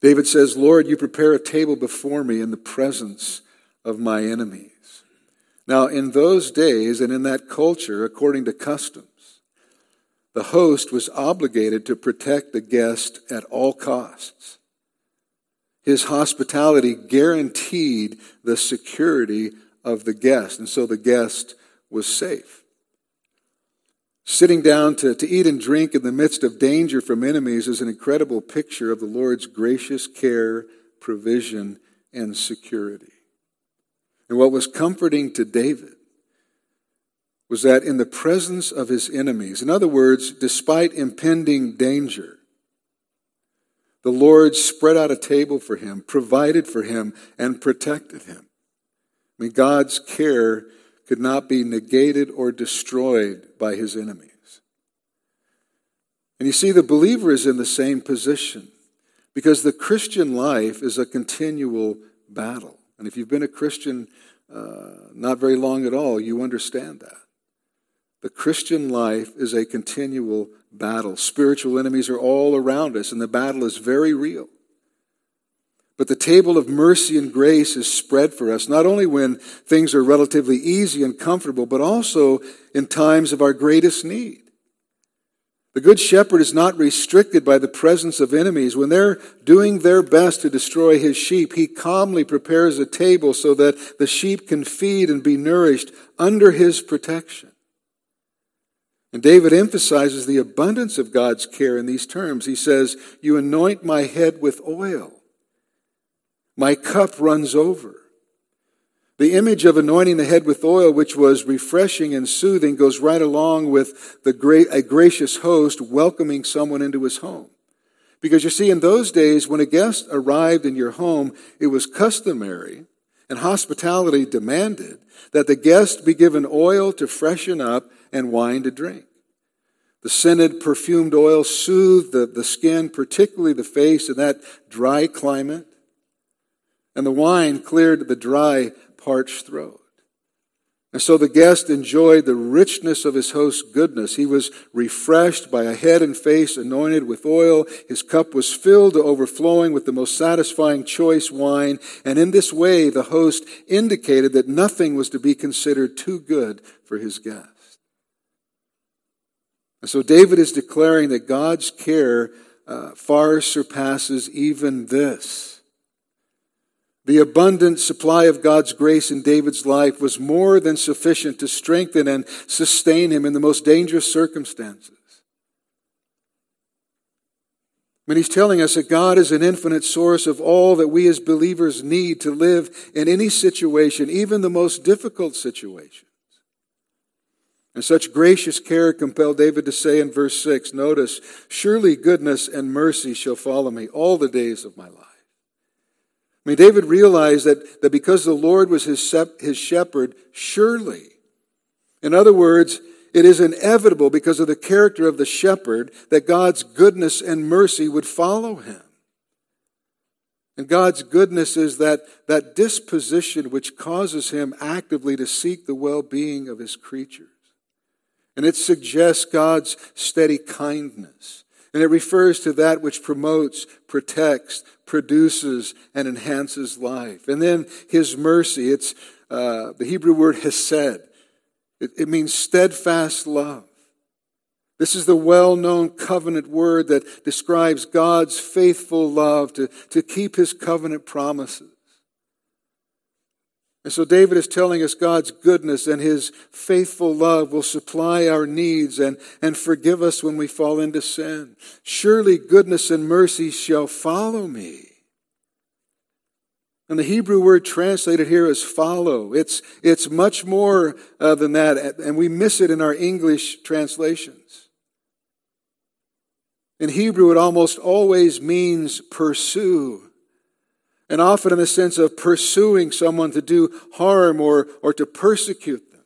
David says, Lord, you prepare a table before me in the presence of my enemies. Now, in those days and in that culture, according to customs, the host was obligated to protect the guest at all costs. His hospitality guaranteed the security of the guest, and so the guest was safe. Sitting down to, to eat and drink in the midst of danger from enemies is an incredible picture of the Lord's gracious care, provision, and security. And what was comforting to David was that in the presence of his enemies, in other words, despite impending danger, the Lord spread out a table for him, provided for him, and protected him. I mean, God's care could not be negated or destroyed by his enemies. And you see, the believer is in the same position because the Christian life is a continual battle. And if you've been a Christian uh, not very long at all, you understand that. The Christian life is a continual battle. Spiritual enemies are all around us, and the battle is very real. But the table of mercy and grace is spread for us, not only when things are relatively easy and comfortable, but also in times of our greatest need. The Good Shepherd is not restricted by the presence of enemies. When they're doing their best to destroy his sheep, he calmly prepares a table so that the sheep can feed and be nourished under his protection. And David emphasizes the abundance of God's care in these terms. He says, You anoint my head with oil, my cup runs over. The image of anointing the head with oil, which was refreshing and soothing, goes right along with the great, a gracious host welcoming someone into his home. Because you see, in those days, when a guest arrived in your home, it was customary and hospitality demanded that the guest be given oil to freshen up and wine to drink. The scented, perfumed oil soothed the, the skin, particularly the face, in that dry climate. And the wine cleared the dry parched throat. And so the guest enjoyed the richness of his host's goodness. He was refreshed by a head and face anointed with oil. His cup was filled to overflowing with the most satisfying choice wine. And in this way, the host indicated that nothing was to be considered too good for his guest. And so David is declaring that God's care uh, far surpasses even this. The abundant supply of God's grace in David's life was more than sufficient to strengthen and sustain him in the most dangerous circumstances. Mean, he's telling us that God is an infinite source of all that we as believers need to live in any situation, even the most difficult situations. And such gracious care compelled David to say in verse 6 notice, Surely goodness and mercy shall follow me all the days of my life. I mean, David realized that, that because the Lord was his, his shepherd, surely, in other words, it is inevitable because of the character of the shepherd that God's goodness and mercy would follow him. And God's goodness is that, that disposition which causes him actively to seek the well being of his creatures. And it suggests God's steady kindness. And it refers to that which promotes, protects, produces, and enhances life. And then his mercy, it's uh, the Hebrew word hesed. It, it means steadfast love. This is the well known covenant word that describes God's faithful love to, to keep his covenant promises. And so David is telling us God's goodness and his faithful love will supply our needs and, and forgive us when we fall into sin. Surely goodness and mercy shall follow me. And the Hebrew word translated here is follow. It's, it's much more uh, than that, and we miss it in our English translations. In Hebrew, it almost always means pursue and often in the sense of pursuing someone to do harm or, or to persecute them.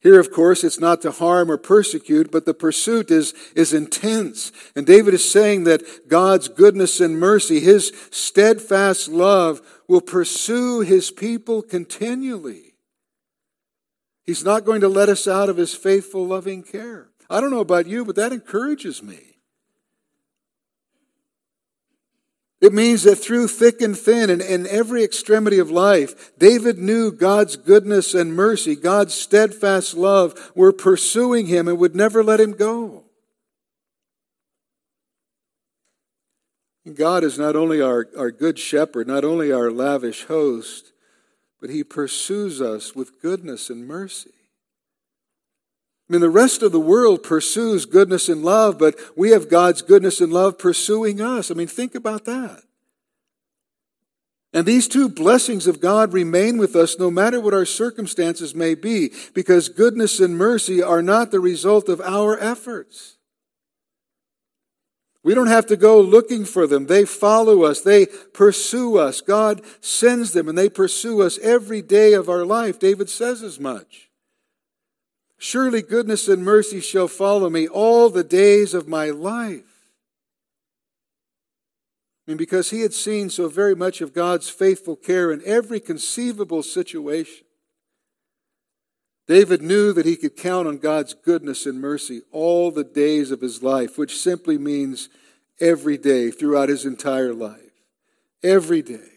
Here, of course, it's not to harm or persecute, but the pursuit is, is intense. And David is saying that God's goodness and mercy, his steadfast love, will pursue his people continually. He's not going to let us out of his faithful, loving care. I don't know about you, but that encourages me. It means that through thick and thin and in every extremity of life, David knew God's goodness and mercy, God's steadfast love were pursuing him and would never let him go. God is not only our, our good shepherd, not only our lavish host, but he pursues us with goodness and mercy. I mean, the rest of the world pursues goodness and love, but we have God's goodness and love pursuing us. I mean, think about that. And these two blessings of God remain with us no matter what our circumstances may be, because goodness and mercy are not the result of our efforts. We don't have to go looking for them. They follow us. They pursue us. God sends them and they pursue us every day of our life. David says as much. Surely goodness and mercy shall follow me all the days of my life. And because he had seen so very much of God's faithful care in every conceivable situation, David knew that he could count on God's goodness and mercy all the days of his life, which simply means every day throughout his entire life. Every day.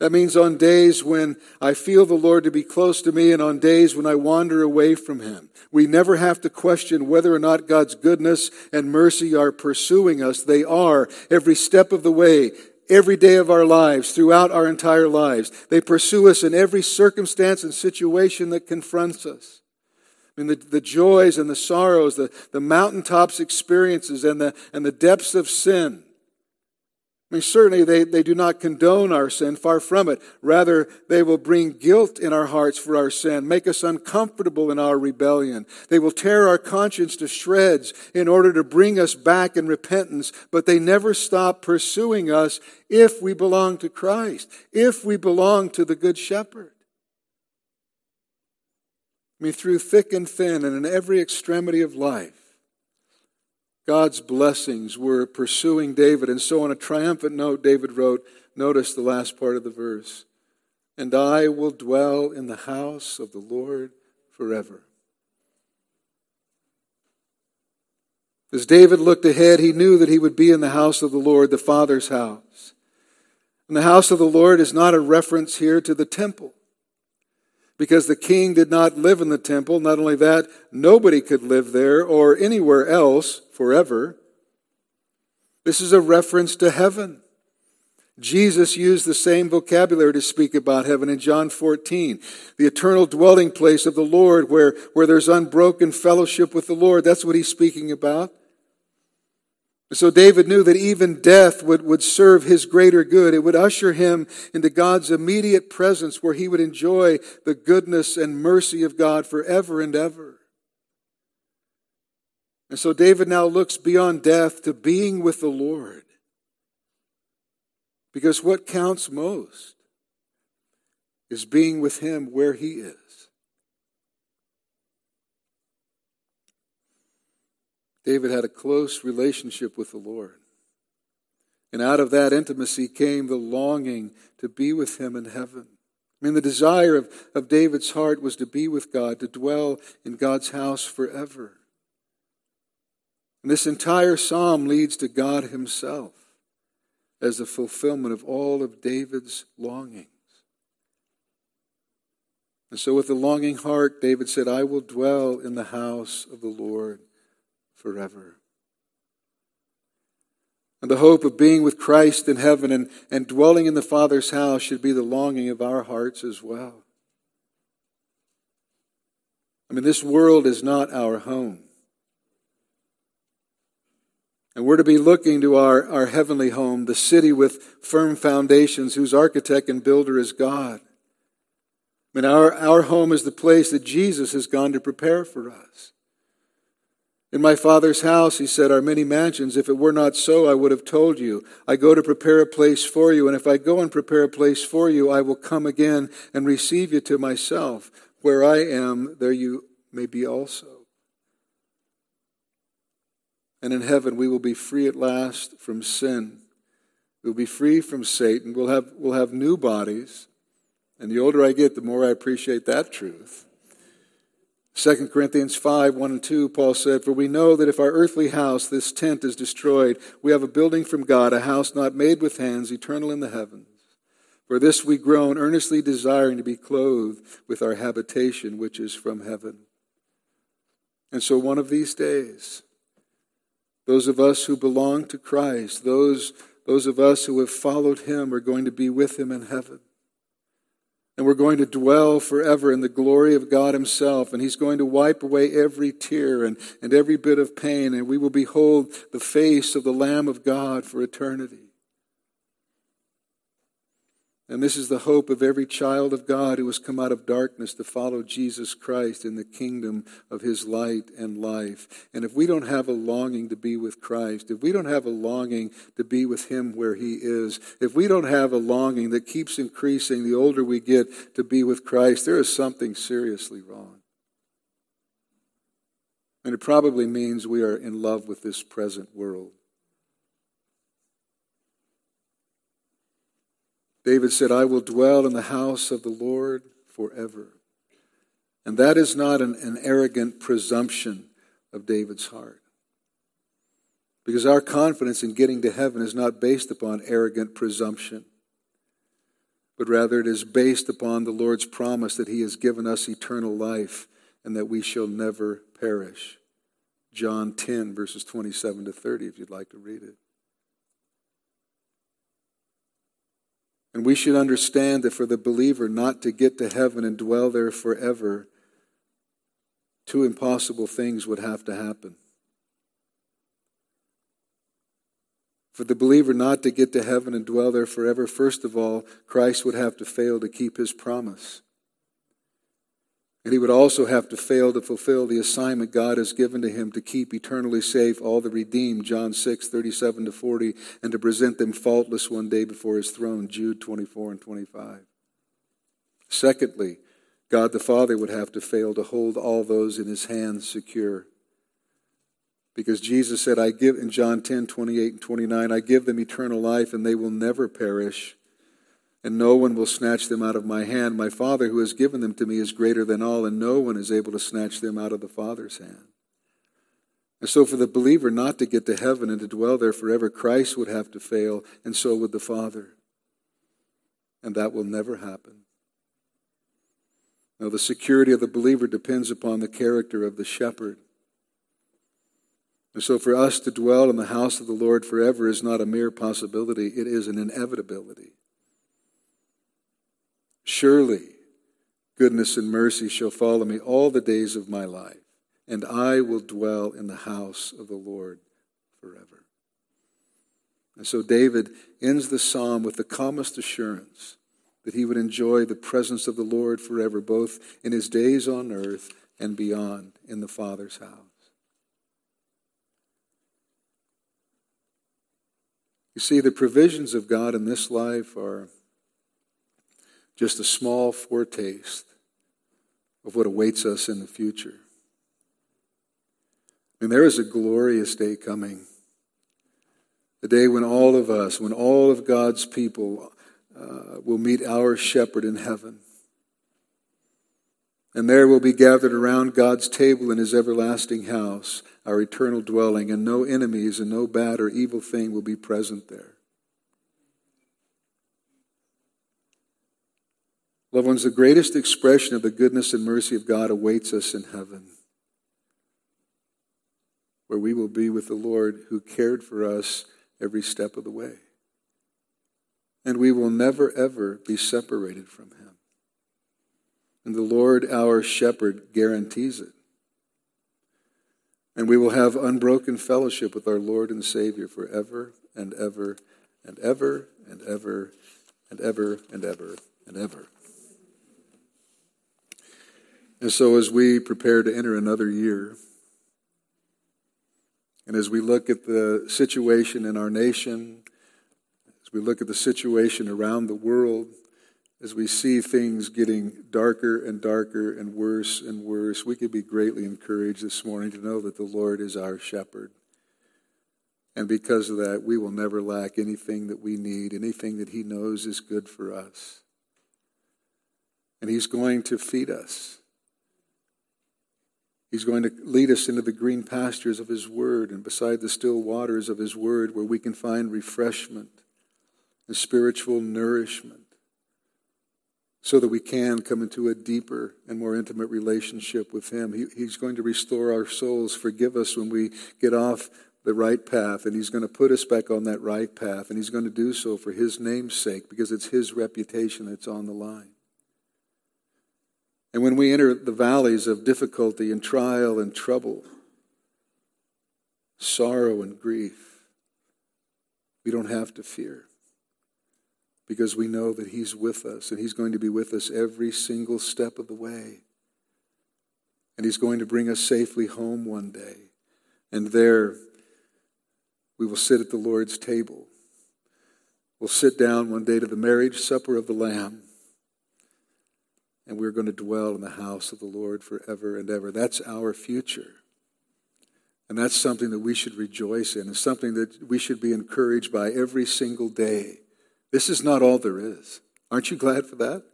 That means on days when I feel the Lord to be close to me and on days when I wander away from Him. We never have to question whether or not God's goodness and mercy are pursuing us. They are every step of the way, every day of our lives, throughout our entire lives. They pursue us in every circumstance and situation that confronts us. I mean, the, the joys and the sorrows, the, the mountaintops experiences and the, and the depths of sin I mean, certainly they, they do not condone our sin, far from it. Rather, they will bring guilt in our hearts for our sin, make us uncomfortable in our rebellion. They will tear our conscience to shreds in order to bring us back in repentance, but they never stop pursuing us if we belong to Christ, if we belong to the Good Shepherd. I mean, through thick and thin and in every extremity of life, God's blessings were pursuing David. And so, on a triumphant note, David wrote, notice the last part of the verse, and I will dwell in the house of the Lord forever. As David looked ahead, he knew that he would be in the house of the Lord, the Father's house. And the house of the Lord is not a reference here to the temple because the king did not live in the temple. Not only that, nobody could live there or anywhere else forever. This is a reference to heaven. Jesus used the same vocabulary to speak about heaven in John 14, the eternal dwelling place of the Lord where, where there's unbroken fellowship with the Lord. That's what he's speaking about. So David knew that even death would, would serve his greater good. It would usher him into God's immediate presence where he would enjoy the goodness and mercy of God forever and ever. And so David now looks beyond death to being with the Lord. Because what counts most is being with him where he is. David had a close relationship with the Lord. And out of that intimacy came the longing to be with him in heaven. I mean, the desire of, of David's heart was to be with God, to dwell in God's house forever. And this entire psalm leads to God himself as the fulfillment of all of David's longings. And so, with a longing heart, David said, I will dwell in the house of the Lord forever. And the hope of being with Christ in heaven and, and dwelling in the Father's house should be the longing of our hearts as well. I mean, this world is not our home. And we're to be looking to our, our heavenly home, the city with firm foundations, whose architect and builder is God. I mean, our, our home is the place that Jesus has gone to prepare for us. In my Father's house, he said, are many mansions. If it were not so, I would have told you. I go to prepare a place for you, and if I go and prepare a place for you, I will come again and receive you to myself. Where I am, there you may be also. And in heaven, we will be free at last from sin. We'll be free from Satan. We'll have, we'll have new bodies. And the older I get, the more I appreciate that truth. 2 Corinthians 5 1 and 2, Paul said, For we know that if our earthly house, this tent, is destroyed, we have a building from God, a house not made with hands, eternal in the heavens. For this we groan, earnestly desiring to be clothed with our habitation, which is from heaven. And so one of these days, those of us who belong to Christ, those, those of us who have followed him, are going to be with him in heaven. And we're going to dwell forever in the glory of God Himself. And He's going to wipe away every tear and, and every bit of pain. And we will behold the face of the Lamb of God for eternity. And this is the hope of every child of God who has come out of darkness to follow Jesus Christ in the kingdom of his light and life. And if we don't have a longing to be with Christ, if we don't have a longing to be with him where he is, if we don't have a longing that keeps increasing the older we get to be with Christ, there is something seriously wrong. And it probably means we are in love with this present world. David said, I will dwell in the house of the Lord forever. And that is not an, an arrogant presumption of David's heart. Because our confidence in getting to heaven is not based upon arrogant presumption, but rather it is based upon the Lord's promise that He has given us eternal life and that we shall never perish. John 10, verses 27 to 30, if you'd like to read it. And we should understand that for the believer not to get to heaven and dwell there forever, two impossible things would have to happen. For the believer not to get to heaven and dwell there forever, first of all, Christ would have to fail to keep his promise. And he would also have to fail to fulfill the assignment God has given to him to keep eternally safe all the redeemed, John 6, 37 to 40, and to present them faultless one day before his throne, Jude 24 and 25. Secondly, God the Father would have to fail to hold all those in his hands secure. Because Jesus said, I give, in John 10, 28 and 29, I give them eternal life and they will never perish and no one will snatch them out of my hand. My Father who has given them to me is greater than all, and no one is able to snatch them out of the Father's hand. And so, for the believer not to get to heaven and to dwell there forever, Christ would have to fail, and so would the Father. And that will never happen. Now, the security of the believer depends upon the character of the shepherd. And so, for us to dwell in the house of the Lord forever is not a mere possibility, it is an inevitability. Surely goodness and mercy shall follow me all the days of my life, and I will dwell in the house of the Lord forever. And so David ends the psalm with the calmest assurance that he would enjoy the presence of the Lord forever, both in his days on earth and beyond in the Father's house. You see, the provisions of God in this life are just a small foretaste of what awaits us in the future. And there is a glorious day coming. The day when all of us, when all of God's people uh, will meet our shepherd in heaven. And there we'll be gathered around God's table in his everlasting house, our eternal dwelling, and no enemies and no bad or evil thing will be present there. Loved ones, the greatest expression of the goodness and mercy of God awaits us in heaven, where we will be with the Lord who cared for us every step of the way. And we will never, ever be separated from him. And the Lord, our shepherd, guarantees it. And we will have unbroken fellowship with our Lord and Savior forever and ever and ever and ever and ever and ever and ever. And so, as we prepare to enter another year, and as we look at the situation in our nation, as we look at the situation around the world, as we see things getting darker and darker and worse and worse, we could be greatly encouraged this morning to know that the Lord is our shepherd. And because of that, we will never lack anything that we need, anything that He knows is good for us. And He's going to feed us. He's going to lead us into the green pastures of His Word and beside the still waters of His Word where we can find refreshment and spiritual nourishment so that we can come into a deeper and more intimate relationship with Him. He, he's going to restore our souls, forgive us when we get off the right path, and He's going to put us back on that right path, and He's going to do so for His name's sake because it's His reputation that's on the line. And when we enter the valleys of difficulty and trial and trouble, sorrow and grief, we don't have to fear because we know that He's with us and He's going to be with us every single step of the way. And He's going to bring us safely home one day. And there we will sit at the Lord's table. We'll sit down one day to the marriage supper of the Lamb and we're going to dwell in the house of the Lord forever and ever. That's our future. And that's something that we should rejoice in. and something that we should be encouraged by every single day. This is not all there is. Aren't you glad for that?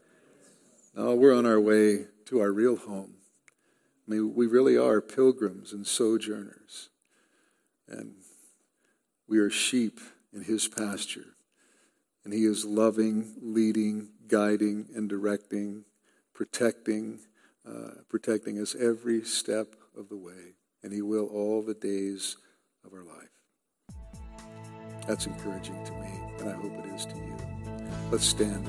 No, we're on our way to our real home. I mean, we really are pilgrims and sojourners. And we are sheep in his pasture. And he is loving, leading, guiding, and directing protecting, uh, protecting us every step of the way, and He will all the days of our life. That's encouraging to me, and I hope it is to you. Let's stand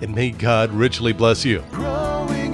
and may God richly bless you. Growing